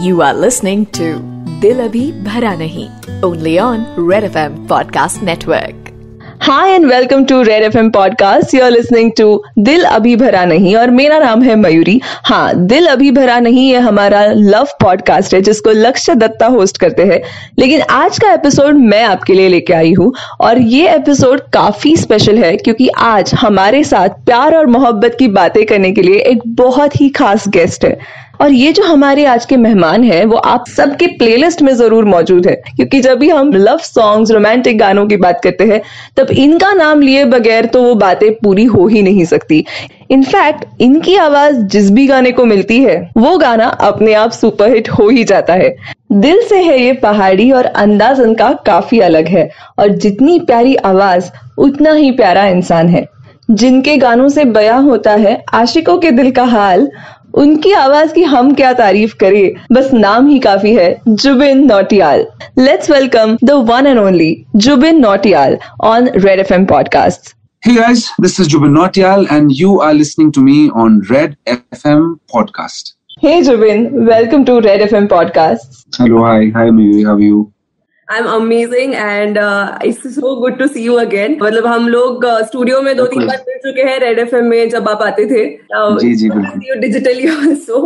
You are listening to Dil Abhi Bhara Nahi, only on Red FM Podcast Network. Hi and welcome to Red F M podcast you are listening to दिल अभी भरा नहीं और मेरा नाम है मयूरी। हाँ दिल अभी भरा नहीं ये हमारा लव पॉडकास्ट है जिसको लक्ष्य दत्ता होस्ट करते हैं। लेकिन आज का एपिसोड मैं आपके लिए लेके आई हूँ और ये एपिसोड काफ़ी स्पेशल है क्योंकि आज हमारे साथ प्यार और मोहब्बत की बातें करने के लिए एक बहुत ही खास गेस्ट है। और ये जो हमारे आज के मेहमान हैं, वो आप सबके प्लेलिस्ट में ज़रूर मौजूद है। क्योंकि जब भी हम लव सॉन्ग्स रोमांटिक गानों की बात करते हैं, तब इनका नाम लिए बगैर तो वो बातें पूरी हो ही नहीं सकती। इनफैक्ट इनकी आवाज़ जिस भी गाने को मिलती है, वो गाना अपने आप सुपरहिट हो ही जाता है। दिल से है ये पहाड़ी और अंदाज इनका काफ़ी अलग है। और जितनी प्यारी आवाज़, उतना ही प्यारा इंसान है। जिनके गानों से बयां होता है, आशिकों के दिल का हाल उनकी आवाज़ की हम क्या तारीफ़ करें बस नाम ही काफ़ी है Jubin Nautiyal let's welcome the one and only Jubin Nautiyal on Red F M podcast Hey guys, this is Jubin Nautiyal and you are listening to me on Red FM podcast. Hey Jubin, welcome to Red FM podcast. Hello, hi, hi Mayuri, how are you? I'm amazing and uh, it's so good to see you again. मतलब हम लोग studio uh, में दो तीन बार मिल चुके हैं red FM में जब आप आते थे uh, जी जी बिल्कुल also.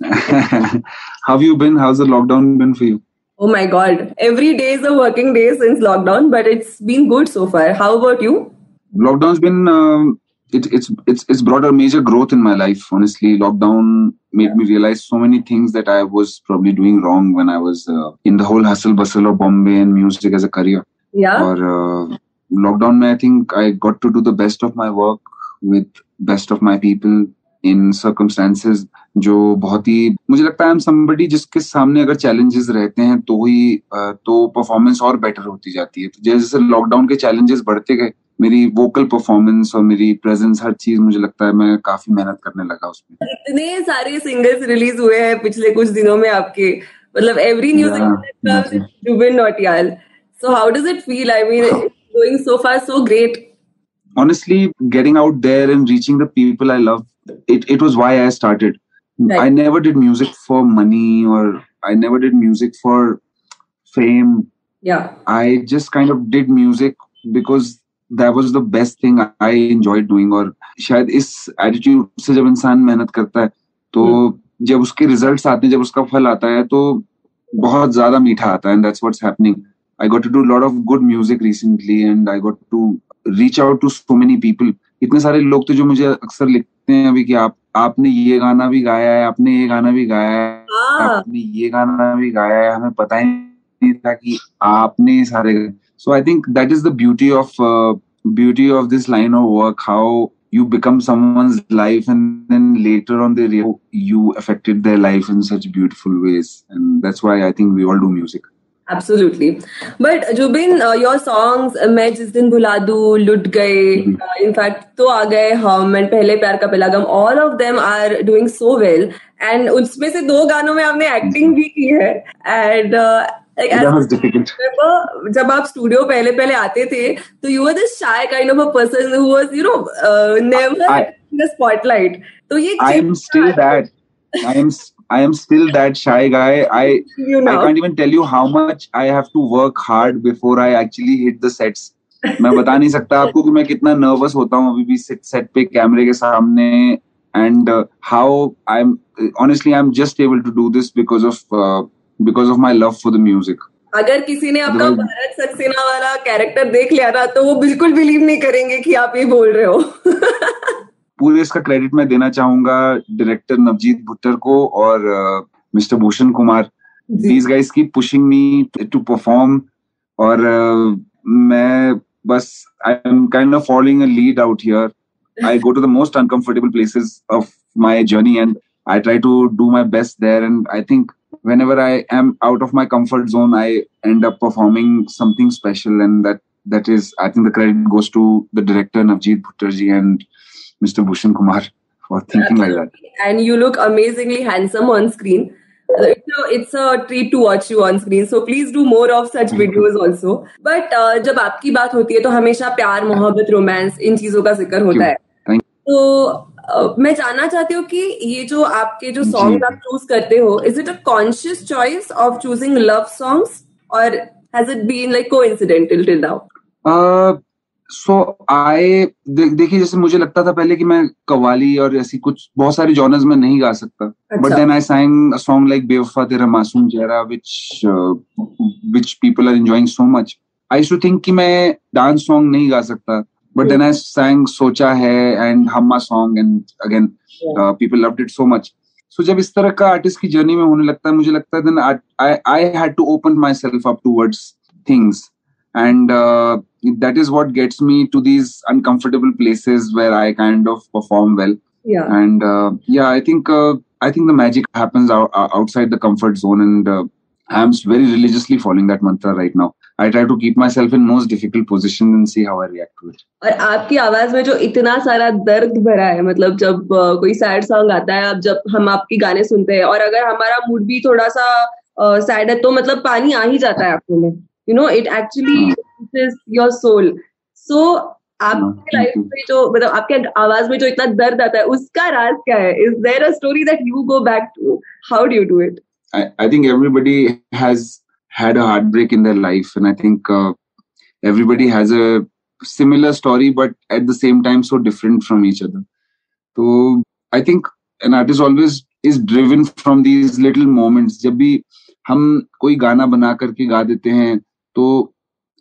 How have you been? How's the lockdown been for you? Oh my god, every day is a working day since lockdown, but it's been good so far. How about you? lockdown's been um, it, it's it's it's brought a major growth in my life honestly lockdown made yeah. me realize so many things that i was probably doing wrong when i was uh, in the whole hustle bustle of bombay and music as a career yeah or uh, lockdown i think i got to do the best of my work with best of my people in circumstances जो बहुत ही मुझे लगता है हम somebody जिसके सामने अगर चैलेंजेस रहते हैं तो ही तो परफॉर्मेंस और बेटर होती जाती है तो जैसे लॉकडाउन के चैलेंजेस बढ़ते गए मेरी वोकल परफॉर्मेंस और मेरी प्रेजेंस हर चीज़ मुझे लगता है मैं काफ़ी मेहनत करने लगा उसमें इतने सारे सिंगल्स रिलीज़ हुए हैं पिछले कुछ दिनों में आपके मतलब every news Jubin Nautiyal so how does it feel I mean going so far so great honestly getting out there and reaching the people i love it it was why i started right. i never did music for money or i never did music for fame yeah i just kind of did music because that was the best thing I enjoy doing और शायद इस attitude से जब इंसान मेहनत करता है तो hmm. जब उसके रिजल्ट्स आते हैं जब उसका फल आता है तो बहुत ज़्यादा मीठा आता है and that's what's happening I got to do lot of good music recently and I got to reach out to so many people इतने सारे लोग तो जो मुझे अक्सर लिखते हैं अभी कि आप आपने ये गाना भी गाया है आपने ये गाना भी गाया है हाँ। आपने ये गाना भी गाया है हमें पता ही नहीं था कि आपने सारे so i think that is the beauty of uh, beauty of this line of work how you become someone's life and then later on they real you affected their life in such beautiful ways and that's why i think we all do music Absolutely. But Jubin, uh, your songs मैं जिस दिन भुला दू लुट गए in fact तो आ गए हम एंड पहले प्यार का पहला गम all of them are doing so well and उसमें से दो गानों में आपने एक्टिंग भी की है एंड जब आप स्टूडियो पहले पहले आते थे तो you are this shy kind of a person who was you know never in the spotlight तो ये I am still that I am I am still that shy guy. I you know. I can't even tell you how much I have to work hard before I actually hit the sets. मैं बता नहीं सकता आपको कि मैं कितना nervous होता हूँ अभी भी सेट पे कैमरे के सामने and how I am honestly I am just able to do this because of because of my love for the music अगर किसी ने आपका भारत सक्सेना वाला कैरेक्टर देख लिया था तो वो बिल्कुल बिलीव नहीं करेंगे कि आप ये बोल रहे हो। पूरे इसका क्रेडिट मैं देना चाहूँगा डायरेक्टर नवजीत भुट्टर को और mister Bhushan Kumar these guys keep pushing me to perform और uh, मैं बस I am kind of following a lead out here I go to the most uncomfortable places of my journey and I try to do my best there and I think whenever I am out of my comfort zone, I end up performing something special, and that that is, I think, the credit goes to the director Navjeet Bhutterji and Mr. Bhushan Kumar for thinking like that. And you look amazingly handsome on screen. It's a, it's a treat to watch you on screen. So please do more of such videos also. But uh, जब आपकी बात होती है तो हमेशा प्यार मोहब्बत romance in चीजों का जिक्र होता है तो मैं जानना चाहती हूँ कि ये जो आपके जो सॉन्ग आप चूज़ करते हो is it a conscious choice of choosing love songs और has it been like coincidental till now so I देखिए जैसे मुझे लगता था पहले कि मैं कवाली और ऐसी कुछ बहुत सारी जॉनर्स में नहीं गा सकता। बट देन आई सांग सॉन्ग लाइक बेवफा तेरा मासूम चेहरा which which people are enjoying so much I sure think कि मैं डांस सॉन्ग नहीं गा सकता। बट देन आई सांग सोचा है and Humma song and again people loved it so much so जब इस तरह का आर्टिस्ट की जर्नी में होने लगता है मुझे लगता है then I I had to open myself up towards things and uh, that is what gets me to these uncomfortable places where i kind of perform well yeah and uh, yeah i think uh, i think the magic happens out, outside the comfort zone and uh, i'm very religiously now I try to keep myself in most difficult position and see how I react to it. और आपकी आवाज़ में जो इतना सारा दर्द भरा है मतलब जब कोई सैड सॉन्ग आता है अब जब हम आपके गाने सुनते हैं और अगर हमारा मूड भी थोड़ा सा सैड है तो मतलब पानी आ ही जाता है आँखों में। You know it actually your soul so आपके लाइफ में जो मतलब आपके आवाज़ में जो इतना दर्द आता है उसका राज क्या है? Is there a story that you go back to how do you do it I think everybody has had a heartbreak in their life, and I think uh, everybody has a similar story, but at the same time so different from each other. So I think an artist always is driven from these little moments. जब भी हम कोई गाना बना करके गा देते हैं तो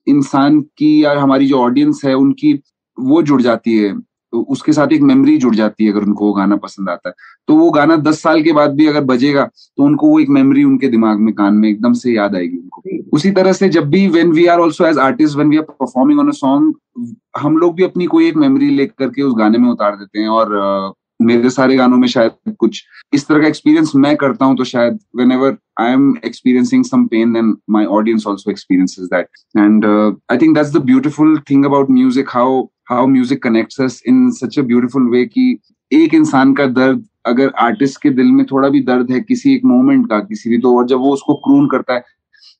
इंसान की या हमारी जो ऑडियंस है उनकी वो जुड़ जाती है तो उसके साथ एक मेमोरी जुड़ जाती है अगर उनको वो गाना पसंद आता है। तो वो गाना दस साल के बाद भी अगर बजेगा तो उनको वो एक मेमोरी उनके दिमाग में, कान में एकदम से याद आएगी उनको। उसी तरह से जब भी when we are also as artist when we are performing on a song हम लोग भी अपनी कोई एक मेमोरी लेकर के उस गाने में उतार देते हैं और मेरे सारे गानों में शायद कुछ इस तरह का एक्सपीरियंस मैं करता हूँ तो शायद whenever I am experiencing some pain then my audience also experiences that and I think that's the beautiful thing about music how how music connects us in such a beautiful way कि एक इंसान का दर्द अगर artist के दिल में थोड़ा भी दर्द है किसी एक मोमेंट का, किसी भी तो और जब वो उसको क्रून करता है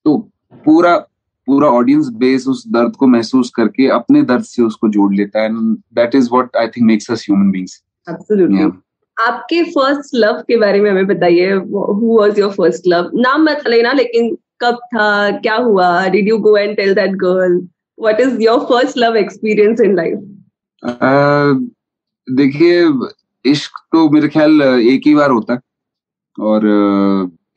तो पूरा पूरा ऑडियंस बेस उस दर्द को महसूस करके अपने दर्द से उसको जोड़ लेता है। And that is what I think makes us human beings absolutely आपके फ़र्स्ट लव के बारे में हमें बताइए who was your first love नाम मत लेना लेकिन कब था क्या हुआ? Did you go and tell that girl what is your first love experience in life देखिए इश्क तो मेरे ख्याल एक ही बार होता है और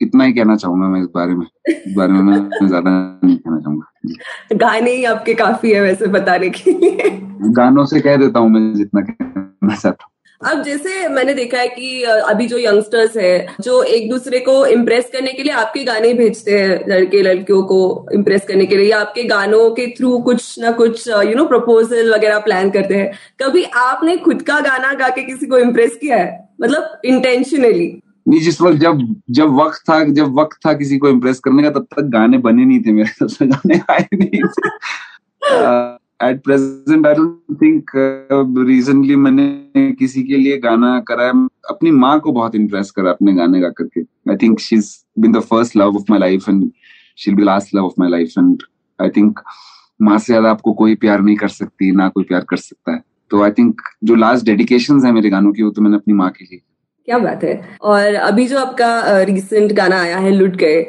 इतना ही कहना चाहूँगा मैं इस बारे में। इस बारे में मैं ज़्यादा नहीं कहना चाहूँगा। गाने ही आपके काफ़ी है वैसे बताने के लिए। गानों से कह देता हूँ मैं जितना कहना चाहता हूँ। अब जैसे मैंने देखा है कि अभी जो यंगस्टर्स है जो एक दूसरे को इम्प्रेस करने के लिए आपके गाने भेजते हैं लड़के लड़कियों को इम्प्रेस करने के लिए या आपके गानों के थ्रू कुछ ना कुछ यू नो प्रपोजल वगैरह प्लान करते हैं। कभी आपने खुद का गाना गा के किसी को इम्प्रेस किया है? मतलब इंटेंशनली नहीं जिस वक्त जब जब वक्त था जब वक्त था किसी को इम्प्रेस करने का तब तक गाने बने नहीं थे मेरे सबसे गाने आए नहीं थे। At present I don't think recently मैंने किसी के लिए गाना करा है। अपनी माँ को बहुत इम्प्रेस करा अपने गाने गा करके। I think she is been the first love of my life and she be last love of my life and I think माँ से ज़्यादा आपको कोई प्यार नहीं कर सकती, ना कोई प्यार कर सकता है। तो आई थिंक जो लास्ट डेडिकेशन है मेरे गानों की, वो तो मैंने अपनी माँ के लिए क्या बात है? और अभी जो आपका रिसेंट गाना आया है लुट गए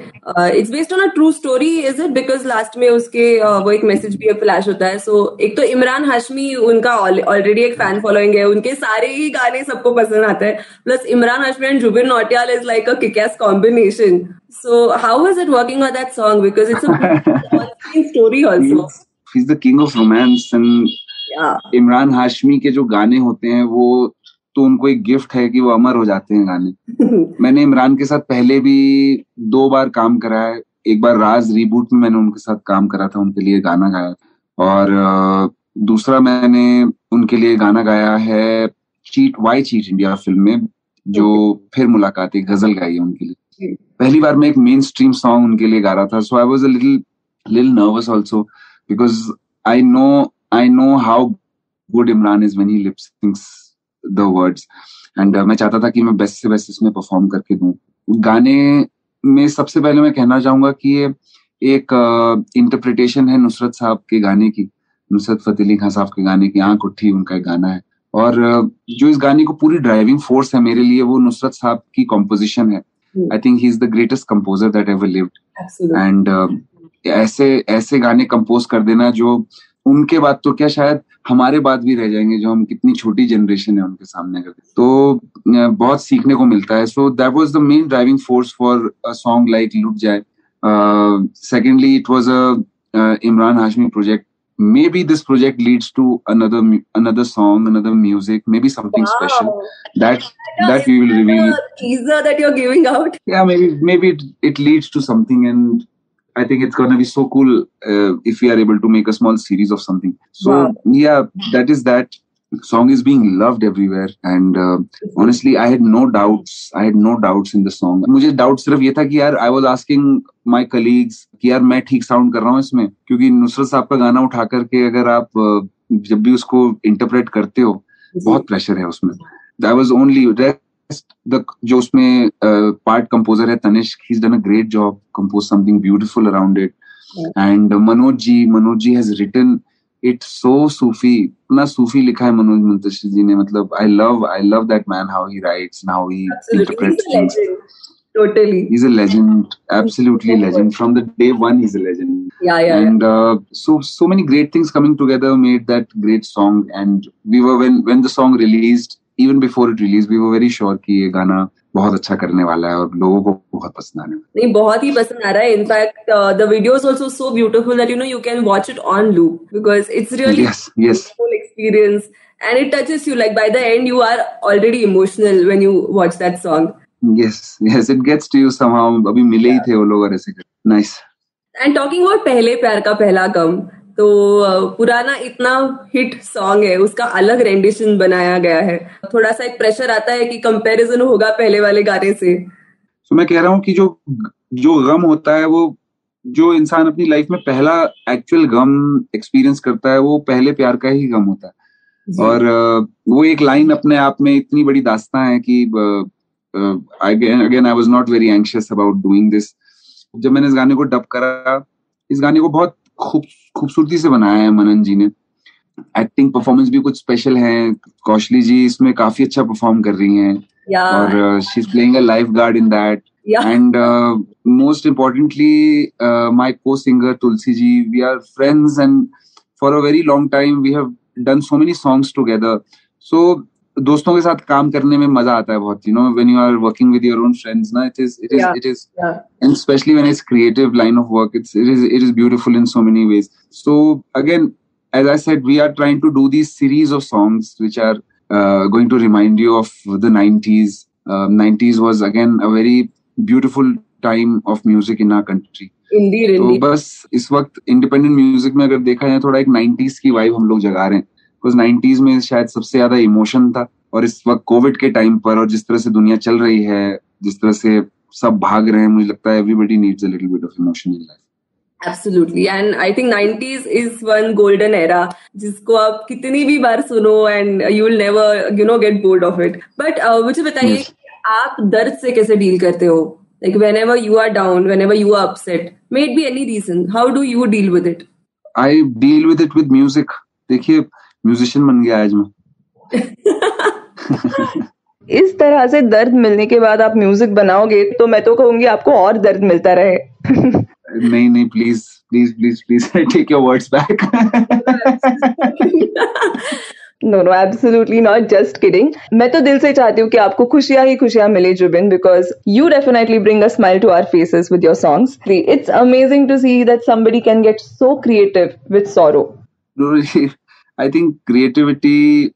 it's based on a true story is it because last में उसके uh, वो एक मैसेज भी फ्लैश होता है सो so, एक तो इमरान हाशमी उनका ऑलरेडी एक फ़ैन फॉलोइंग है उनके सारे ही गाने सबको पसंद आते हैं plus Imran Hashmi and Jubin Nautiyal is like a kickass combination so how is it working on that song because it's story also He's the king of romance and yeah. Imran Hashmi के जो गाने होते हैं वो तो उनको एक gift है कि वो अमर हो जाते हैं गाने। मैंने इमरान के साथ पहले भी दो बार काम करा है। एक बार राज रिबूट में मैंने उनके साथ काम करा था उनके लिए गाना गाया। और दूसरा मैंने उनके लिए गाना गाया है cheat why cheat India film में जो फिर मुलाकात एक गज़ल गाई है उनके लिए। पहली बार मैं एक मेन स्ट्रीम सॉन्ग उनके लिए गा रहा था। So I was a little little nervous also because I know I know how good Imran is when he lips the words and मैं चाहता था कि मैं बेस्ट से बेस्ट इसमें परफॉर्म करके दूँ। गाने में सबसे पहले मैं कहना चाहूँगा कि ये एक इंटरप्रिटेशन uh, है नुसरत साहब के गाने की। नुसरत फतेह अली खान साहब के गाने की आँख उठी उनका एक गाना है। और uh, जो इस गाने को पूरी ड्राइविंग फोर्स है मेरे लिए वो नुसरत साहब की कॉम्पोजिशन है. I think he is the greatest composer that ever lived and ऐसे ऐसे गाने कंपोज कर देना जो उनके बाद तो क्या शायद हमारे बाद भी रह जाएँगे जो हम कितनी छोटी जनरेशन है उनके सामने अगर तो बहुत सीखने को मिलता है। So that was the main driving force for a song like लुट जाए secondly it was a Imran Hashmi project maybe this project leads to another another song another music maybe something special that that you will reveal teaser that you are giving out या maybe maybe it leads to something i think it's to be so cool uh, if we are able to make a small series of something so Wow. yeah that is that song is being loved everywhere and uh, honestly i had no doubts i had no doubts in the song मुझे doubt सिर्फ़ ये था कि यार I was asking my colleagues कि यार मैं ठीक साउंड कर रहा हूँ इसमें क्योंकि नुसरत साहब का गाना उठा करके अगर आप uh, जब भी उसको इंटरप्रेट करते हो बहुत प्रेशर है उसमें that was only rest the जो उसमें पार्ट कंपोजर है Tanishq he done a great job compose something beautiful around it and Manoj ji Manoj ji has written it so Sufi इतना सूफी लिखा है मनोज मुंतशिर जी ने मतलब I love I love that man how he writes how he Absolutely. Interprets He's a things legend. Totally. he's a legend absolutely legend from the day one he's a legend Yeah, yeah. yeah. and uh, so so many great things coming together made that great song and we were when when the song released even before it release we were very sure कि ये गाना बहुत अच्छा करने वाला है और लोगों को बहुत पसंद आने वाला नहीं बहुत ही पसंद आ रहा है। In fact the video is also so beautiful that you know you can watch it on loop because it's really experience and it touches you like by the end you are already emotional when you watch that song yes yes it gets to you somehow अभी मिले ही थे वो लोग और ऐसे nice and talking about पहले प्यार का पहला गम तो पुराना इतना हिट सॉन्ग है उसका अलग रेंडिशन बनाया गया है। थोड़ा सा एक प्रेशर आता है कि कंपैरिजन होगा पहले वाले गाने से। तो मैं कह रहा हूँ कि जो जो गम होता है वो जो इंसान अपनी लाइफ में पहला एक्चुअल गम एक्सपीरियंस करता है वो पहले प्यार का ही गम होता है। और वो एक लाइन अपने आप में इतनी बड़ी दास्ता है कि again again I was not very anxious about doing this जब मैंने इस गाने को डब करा इस गाने को बहुत खूब खूबसूरती से बनाया है मनन जी ने एक्टिंग परफॉर्मेंस भी कुछ स्पेशल है कौशली जी इसमें काफ़ी अच्छा परफॉर्म कर रही हैं या और she is playing a lifeguard in that uh, most importantly uh, my co-singer tulsi ji we are friends and for a very long time we have done so many songs together so दोस्तों के साथ काम करने में मज़ा आता है बहुत you know are working with your own friends ना it is it is it is and creative line of work beautiful in so many ways so again as I said we are trying to do this series of songs which are going to remind you of the 90s uh, 90s again a very beautiful time of music in our country तो बस इस वक्त independent music में अगर देखा जाए थोड़ा एक 90s की वाइब हम लोग जगा रहे हैं। बिकॉज़ 90s में शायद सबसे ज़्यादा इमोशन था और इस वक्त कोविड के टाइम पर और जिस तरह से दुनिया चल रही है जिस तरह से सब भाग रहे हैं मुझे लगता है everybody needs a little bit of emotion in life Absolutely. And I think 90s is one golden era जिसको आप कितनी भी बार सुनो and you will never, you know, get bored of it. But uh, मुझे बताइए Yes. आप दर्द से कैसे डील करते हो? Like whenever you are down, whenever you are upset, may it be any reason, how do you deal with it? I deal with it with music देखिए musician बन गया आज मैं। इस तरह से दर्द मिलने के बाद आप म्यूज़िक बनाओगे तो मैं तो कहूँगी आपको और दर्द मिलता रहे। नहीं नहीं please please please please take your words back no no absolutely not just kidding मैं तो दिल से चाहती हूँ कि आपको खुशियाँ ही खुशियाँ मिले Jubin because you definitely bring a smile to our faces with your songs it's amazing to see that somebody can get so creative with sorrow. I think creativity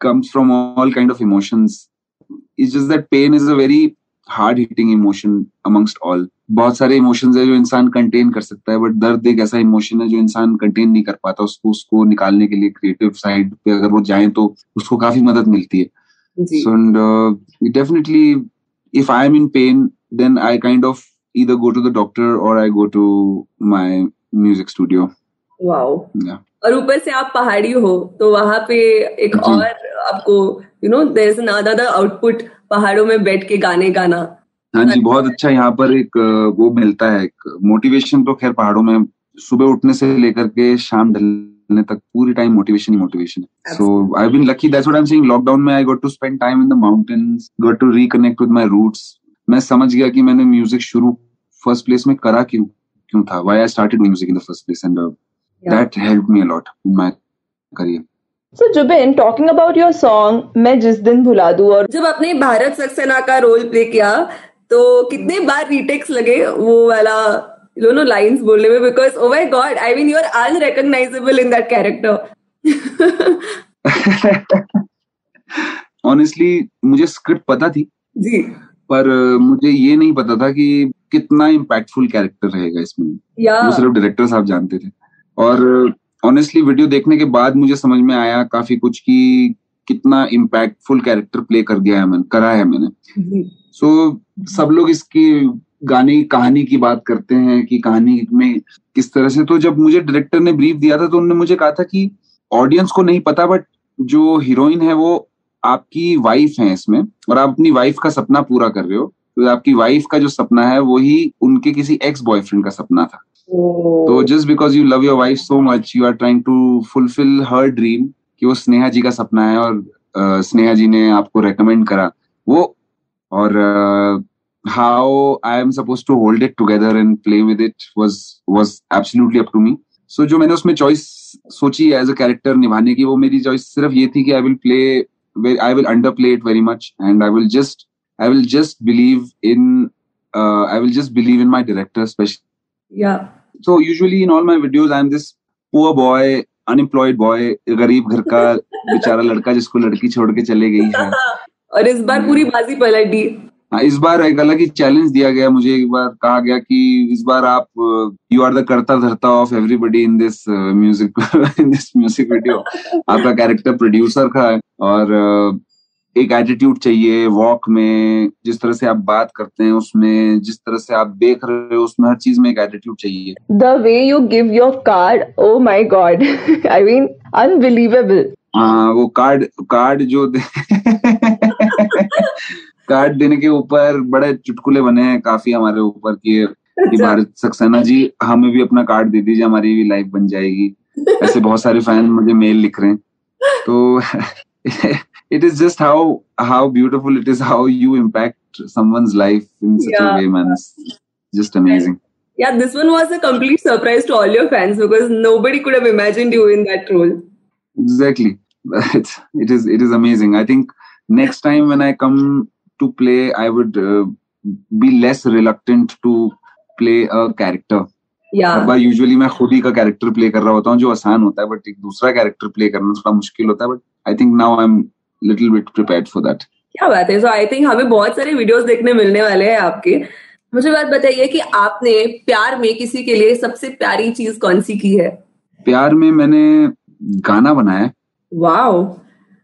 comes from all kind of emotions it just that pain is a very hard hitting emotion amongst all बहुत सारे emotions है जो इंसान contain कर सकता है but दर्द एक ऐसा इमोशन है जो इंसान कंटेन नहीं कर पाता। उसको उसको निकालने के लिए क्रिएटिव साइड पे अगर वो जाए तो उसको काफ़ी मदद मिलती है। So and definitely if I am in pain then I kind of either go to the doctor और I go to my music studio Wow. Yeah. और ऊपर से आप पहाड़ी हो तो वहाँ पे एक और आपको you know there is another output पहाड़ों में बैठ के गाने गाना। हाँ जी बहुत अच्छा यहाँ पर एक वो मिलता है एक मोटिवेशन तो खैर पहाड़ों में सुबह उठने से लेकर के शाम ढलने तक पूरी टाइम मोटिवेशन ही मोटिवेशन है। So I been lucky that's what I am saying lockdown में I got to spend time in the mountains got to reconnect with my roots मैं समझ गया कि मैंने म्यूज़िक शुरू फ़र्स्ट प्लेस में करा क्यों क्यों था why I started music in the first place and that helped me a lot in my career So Jubin, talking about your song मैं जिस दिन भुला दूँ और जब आपने भारत सक्सेना का रोल प्ले किया तो कितने बार रीटेक्स लगे वो वाला यू नो लाइंस बोलने में? Because oh my god I mean you are unrecognizable in that character honestly मुझे स्क्रिप्ट पता थी जी। पर मुझे ये नहीं पता था कि कितना इम्पैक्टफुल कैरेक्टर रहेगा इसमें। या वो सिर्फ़ डायरेक्टर साहब जानते थे। और ऑनेस्टली वीडियो देखने के बाद मुझे समझ में आया काफ़ी कुछ कि कितना इम्पैक्टफुल कैरेक्टर प्ले कर गया है मैंने करा है मैंने। सो सब लोग इसकी गाने की कहानी की बात करते हैं कि कहानी में किस तरह से। तो जब मुझे डायरेक्टर ने ब्रीफ दिया था तो उन्होंने मुझे कहा था कि ऑडियंस को नहीं पता बट जो हीरोइन है वो आपकी वाइफ है इसमें और आप अपनी वाइफ का सपना पूरा कर रहे हो। तो आपकी वाइफ का जो सपना है वही उनके किसी एक्स बॉयफ्रेंड का सपना था। तो just because you love your wife so much you are trying to fulfil her dream कि वो स्नेहा जी का सपना है और अ, स्नेहा जी ने आपको रेकमेंड करा। वो और how I am suppose to hold it together and play with it was was absolutely up to me so जो मैंने उसमें चॉइस सोची एज अ कैरेक्टर निभाने की वो मेरी चॉइस सिर्फ़ ये थी कि I will play I will underplay it very much and I will just I will just believe in I will just believe in my director specially या so usually in all my videos i'm this poor boy unemployed boy गरीब घर का बेचारा लड़का जिसको लड़की छोड़ के चले गई है। और इस बार पूरी बाजी पलट दी। हाँ, इस बार एक अलग ही चैलेंज दिया गया। मुझे एक बार कहा गया कि इस बार आप यू आर द करता धरता of everybody in this music in this music video आपका कैरेक्टर प्रोड्यूसर का है और uh, एक एटीट्यूड चाहिए वॉक में जिस तरह से आप बात करते हैं उसमें जिस तरह से आप देख रहे हो उसमें हर चीज़ में एक एटीट्यूड चाहिए। The way you give your card oh my god i mean unbelievable. हाँ वो कार्ड कार्ड जो दे कार्ड देने के ऊपर बड़े चुटकुले बने हैं काफ़ी हमारे ऊपर कि कि भारत सक्सेना जी हमें भी अपना कार्ड दे दीजिए हमारी भी लाइफ बन जाएगी। ऐसे बहुत सारे फ़ैन मुझे मेल लिख रहे हैं। तो it is just how how beautiful it is how you impact someone's life in such yeah. a way man. It's just amazing. Yeah this one was a complete surprise to all your fans because nobody could have imagined you in that role. Exactly. It's, it is it is amazing. I think next time when i come to play i would uh, be less reluctant to play a character. Yeah. Usually मैं खुद ही का character play कर रहा होता हूँ जो आसान होता है बट एक दूसरा कैरेक्टर प्ले करना थोड़ा मुश्किल होता है but I think now I am little bit prepared for that क्या बात है? सो आई थिंक हमें बहुत सारे वीडियोस देखने मिलने वाले हैं आपके। मुझे बात बताइए कि आपने प्यार में किसी के लिए सबसे प्यारी चीज़ कौन सी की है? प्यार में मैंने गाना बनाया वाओ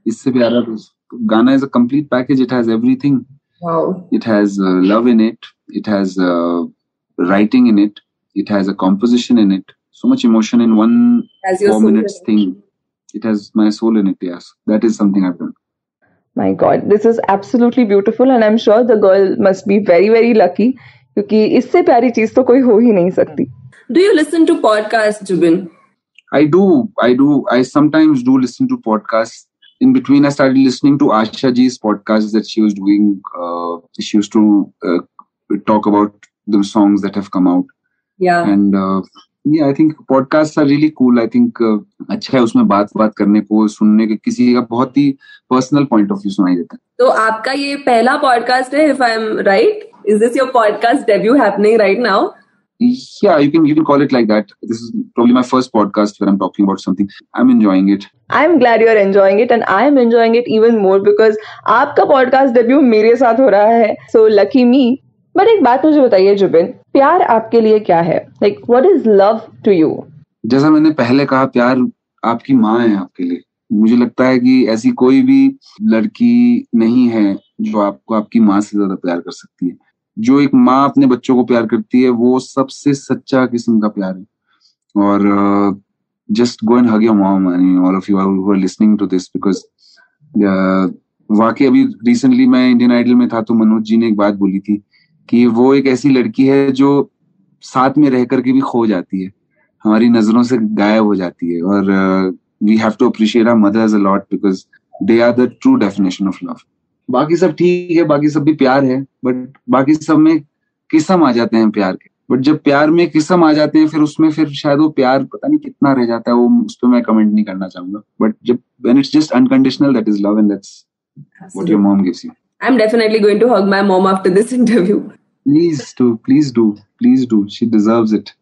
इससे प्यारा तो गाना is a complete package it has everything wow it has uh, love it it it has uh, writing in it it has a composition in it so much emotion in one Has your four soul minutes in it. thing it has my soul in it yes that is something i've done my god this is absolutely beautiful and i'm sure the girl must be very very lucky क्योंकि इससे प्यारी चीज तो कोई हो ही नहीं सकती do you listen to podcast Zubin i do i do i sometimes do listen to podcasts in between i started listening to asha ji's podcast that she was doing uh, she used to uh, talk about the songs that have come out या and uh, yeah i think podcasts are really cool. I think uh, अच्छा है उसमें बात बात करने को सुनने के किसी का बहुत ही पर्सनल पॉइंट ऑफ़ व्यू सुनाई देता तो आपका ये पहला पॉडकास्ट है if I am right is this your podcast debut happening right now yeah you can you can call it like that. This is probably my first podcast where i'm talking about something. I'm enjoying it. Am glad you are enjoying it and I am enjoying it even more because आपका podcast debut मेरे साथ हो रहा है। So lucky me but एक बात मुझे बताइए, जुबिन, प्यार आपके लिए क्या है? Like what is love to you जैसा मैंने पहले कहा, प्यार आपकी माँ है आपके लिए। मुझे लगता है कि ऐसी कोई भी लड़की नहीं है जो आपको आपकी माँ से ज़्यादा प्यार कर सकती है। जो एक माँ अपने बच्चों को प्यार करती है, वो सबसे सच्चा किस्म का प्यार है। और just go and hug your mom all of you are listening to this because वाकई अभी रिसेंटली मैं इंडियन आइडल में था तो मनोज जी ने एक बात बोली थी कि वो एक ऐसी लड़की है जो साथ में रह करके भी खो जाती है। हमारी नज़रों से गायब हो जाती है और we have to appreciate our mothers a lot because they are the true definition of love बाकी सब ठीक है बाकी सब भी प्यार है बट बाकी सब में किस्म आ जाते हैं प्यार के। बट जब प्यार में किस्म आ जाते हैं फिर उसमें फिर शायद वो प्यार पता नहीं कितना रह जाता है वो उस पर मैं कमेंट नहीं करना चाहूँगा। बट जब when it's just unconditional that is love and that's what your mom gives you I'm definitely going to hug my mom after this interview. Please do, please do, please do. She deserves it.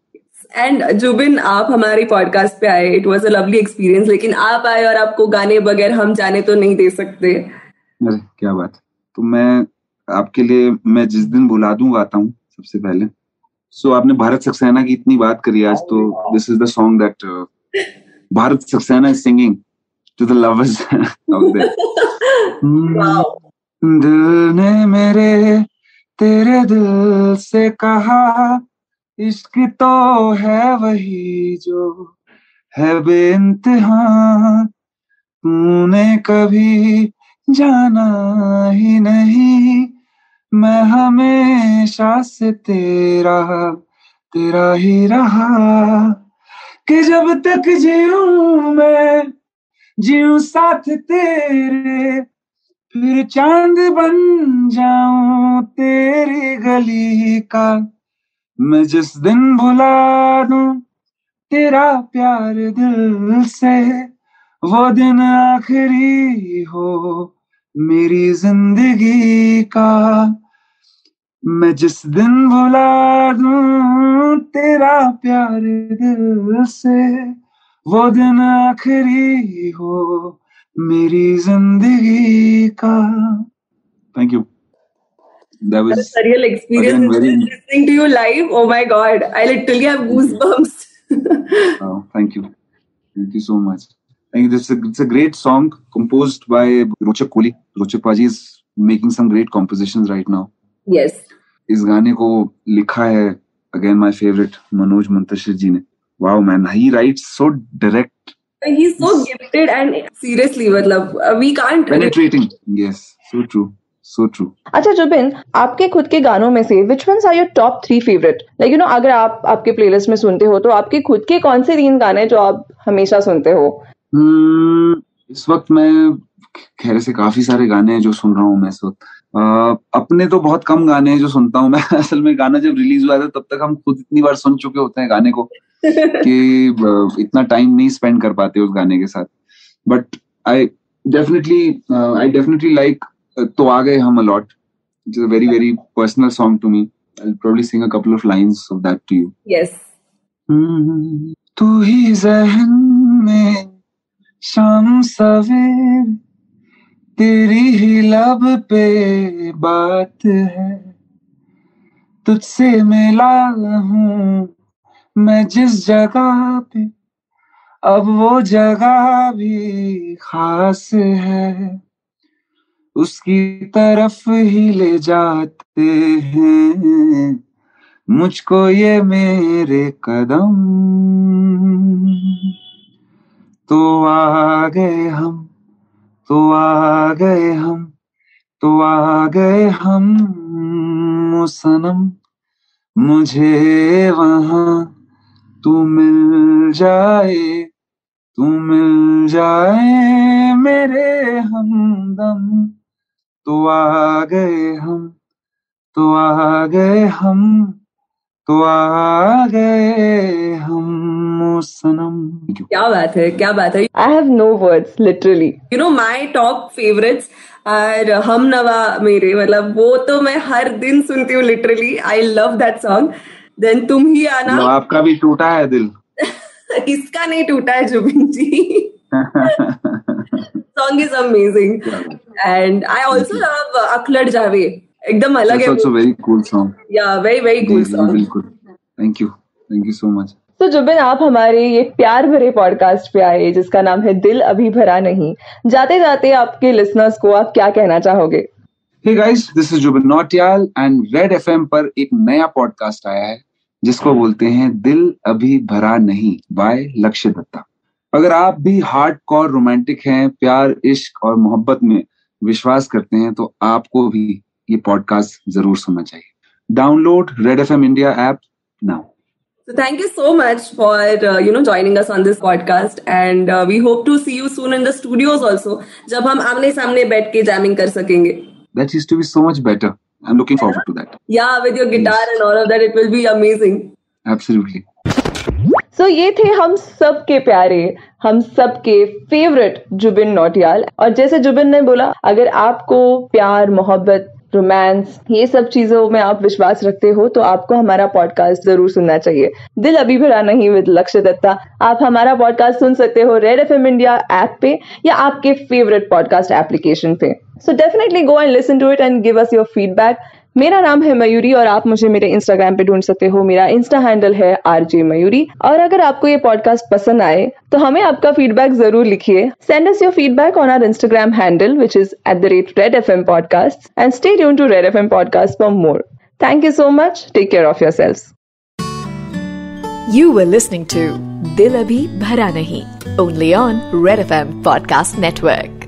And Jubin आप हमारी podcast पे आए. It was a lovely experience लेकिन आप आए और आपको गाने बगैर हम जाने तो नहीं दे सकते. अरे क्या बात. तो मैं आपके लिए मैं जिस दिन बुला दूँ गाता हूँ सबसे पहले. सो so, आपने भारत सक्सेना की इतनी बात करी आज तो this is the song that Bharat Saxena is singing to the lovers out there दिल ने मेरे, तेरे दिल से कहा, इश्क तो है वही जो है बेइंतहा। तूने कभी जाना ही नहीं, मैं हमेशा से तेरा तेरा ही रहा। कि जब तक जीऊं मैं, जीऊं साथ तेरे फिर चाँद बन जाऊँ तेरी गली का, मैं जिस दिन भुला दूँ तेरा प्यार दिल से, वो दिन आखिरी हो मेरी ज़िंदगी का। मैं जिस दिन भुला दूँ तेरा प्यार दिल से, वो दिन आखिरी हो मेरी ज़िंदगी का thank you that was a surreal experience again, very... listening to you live. Oh my god, I literally have goosebumps. oh, thank you, thank you so much. Thank you. This is a, it's a great song composed by Rochak Kohli. Rochak Paji is making some great compositions right now. Yes. इस गाने को लिखा है again my favourite Manoj Muntashir ji ने wow man he writes so direct he's so gifted and seriously मतलब we can't penetrating. Yes so true so true अच्छा जुबिन आपके खुद के गानों में से which ones are your top three favourite like you know अगर आप आपके प्लेलिस्ट में सुनते हो तो आपके खुद के कौन से तीन गाने जो आप हमेशा सुनते हो? hmm, इस वक्त मैं खैर से काफ़ी सारे गाने हैं जो सुन रहा हूँ मैं इस वक्त। अपने तो बहुत कम गाने हैं जो सुनता हूँ मैं असल में गाना जब रिलीज़ हुआ था तब तक हम खुद इतनी बार सुन चुके होते हैं गाने को कि इतना टाइम नहीं स्पेंड कर पाते उस गाने के साथ but I definitely I definitely like तो आ गए हम a lot it is a very very personal song to me I'll probably sing a couple of lines of that to you. Yes. तू ही जहन में शाम सवेर तेरी ही लब पे बात है। तुझसे मिला हूँ मैं जिस जगह पे, अब वो जगह भी खास है। उसकी तरफ़ ही ले जाते हैं मुझको ये मेरे कदम। तो आ गए हम तो आ गए हम तो आ गए हम सनम मुझे वहाँ तू मिल जाए, तू मिल जाए मेरे हमदम। तो आ गए हम तो आ गए हम तो आ गए हम। सनम। क्या बात है क्या बात है। I have no words literally you know my top favourites और हम नवा मेरे मतलब वो तो मैं हर दिन सुनती हूँ literally I love that song then तुम ही आना। तो आपका भी टूटा है दिल। किसका नहीं टूटा है Zubin ji? Song is amazing and I also love uh, akhlad jave. एकदम अलग है very cool song. Yeah very very cool song. बिल्कुल। Thank you. Thank you so much. तो जुबिन आप हमारे ये प्यार भरे पॉडकास्ट पे आए जिसका नाम है दिल अभी भरा नहीं। जाते जाते आपके लिसनर्स को आप क्या कहना चाहोगे? Guys, this is Jubin Nautyal and Red FM पर एक नया पॉडकास्ट आया है जिसको बोलते हैं दिल अभी भरा नहीं बाय लक्ष्य दत्ता। अगर आप भी हार्ड कॉर रोमांटिक हैं प्यार इश्क और मोहब्बत में विश्वास करते हैं तो आपको भी ये पॉडकास्ट ज़रूर सुनना चाहिए। Download red F M India app now So thank you so much for uh, you know joining us on this podcast and uh, we hope to see you soon in the studios also जब हम आमने सामने बैठ के jamming कर सकेंगे That used to be so much better. I'm looking forward to that. Yeah, with your guitar yes. and all of that, it will be amazing. Absolutely. So so, ये थे हम सबके प्यारे हम सबके फेवरेट जुबिन नोटियाल और जैसे जुबिन ने बोला अगर आपको प्यार मोहब्बत रोमांस ये सब चीज़ों में आप विश्वास रखते हो तो आपको हमारा पॉडकास्ट ज़रूर सुनना चाहिए। दिल अभी भरा नहीं विद लक्ष्य दत्ता। आप हमारा पॉडकास्ट सुन सकते हो red F M India app पे या आपके फेवरेट पॉडकास्ट एप्लीकेशन पे। So definitely go and listen to it and give us your feedback मेरा नाम है मयूरी और आप मुझे मेरे इंस्टाग्राम पे ढूंढ सकते हो। मेरा इंस्टा हैंडल है आर जे मयूरी। और अगर आपको ये पॉडकास्ट पसंद आए तो हमें आपका फीडबैक ज़रूर लिखिए। Send us your feedback on our Instagram handle which is at the rate red F M podcast and stay tune to red F M podcast for more thank you so much take care of your self You were टू दिल अभी भरा नहीं Nahi, only on Red FM Podcast Network.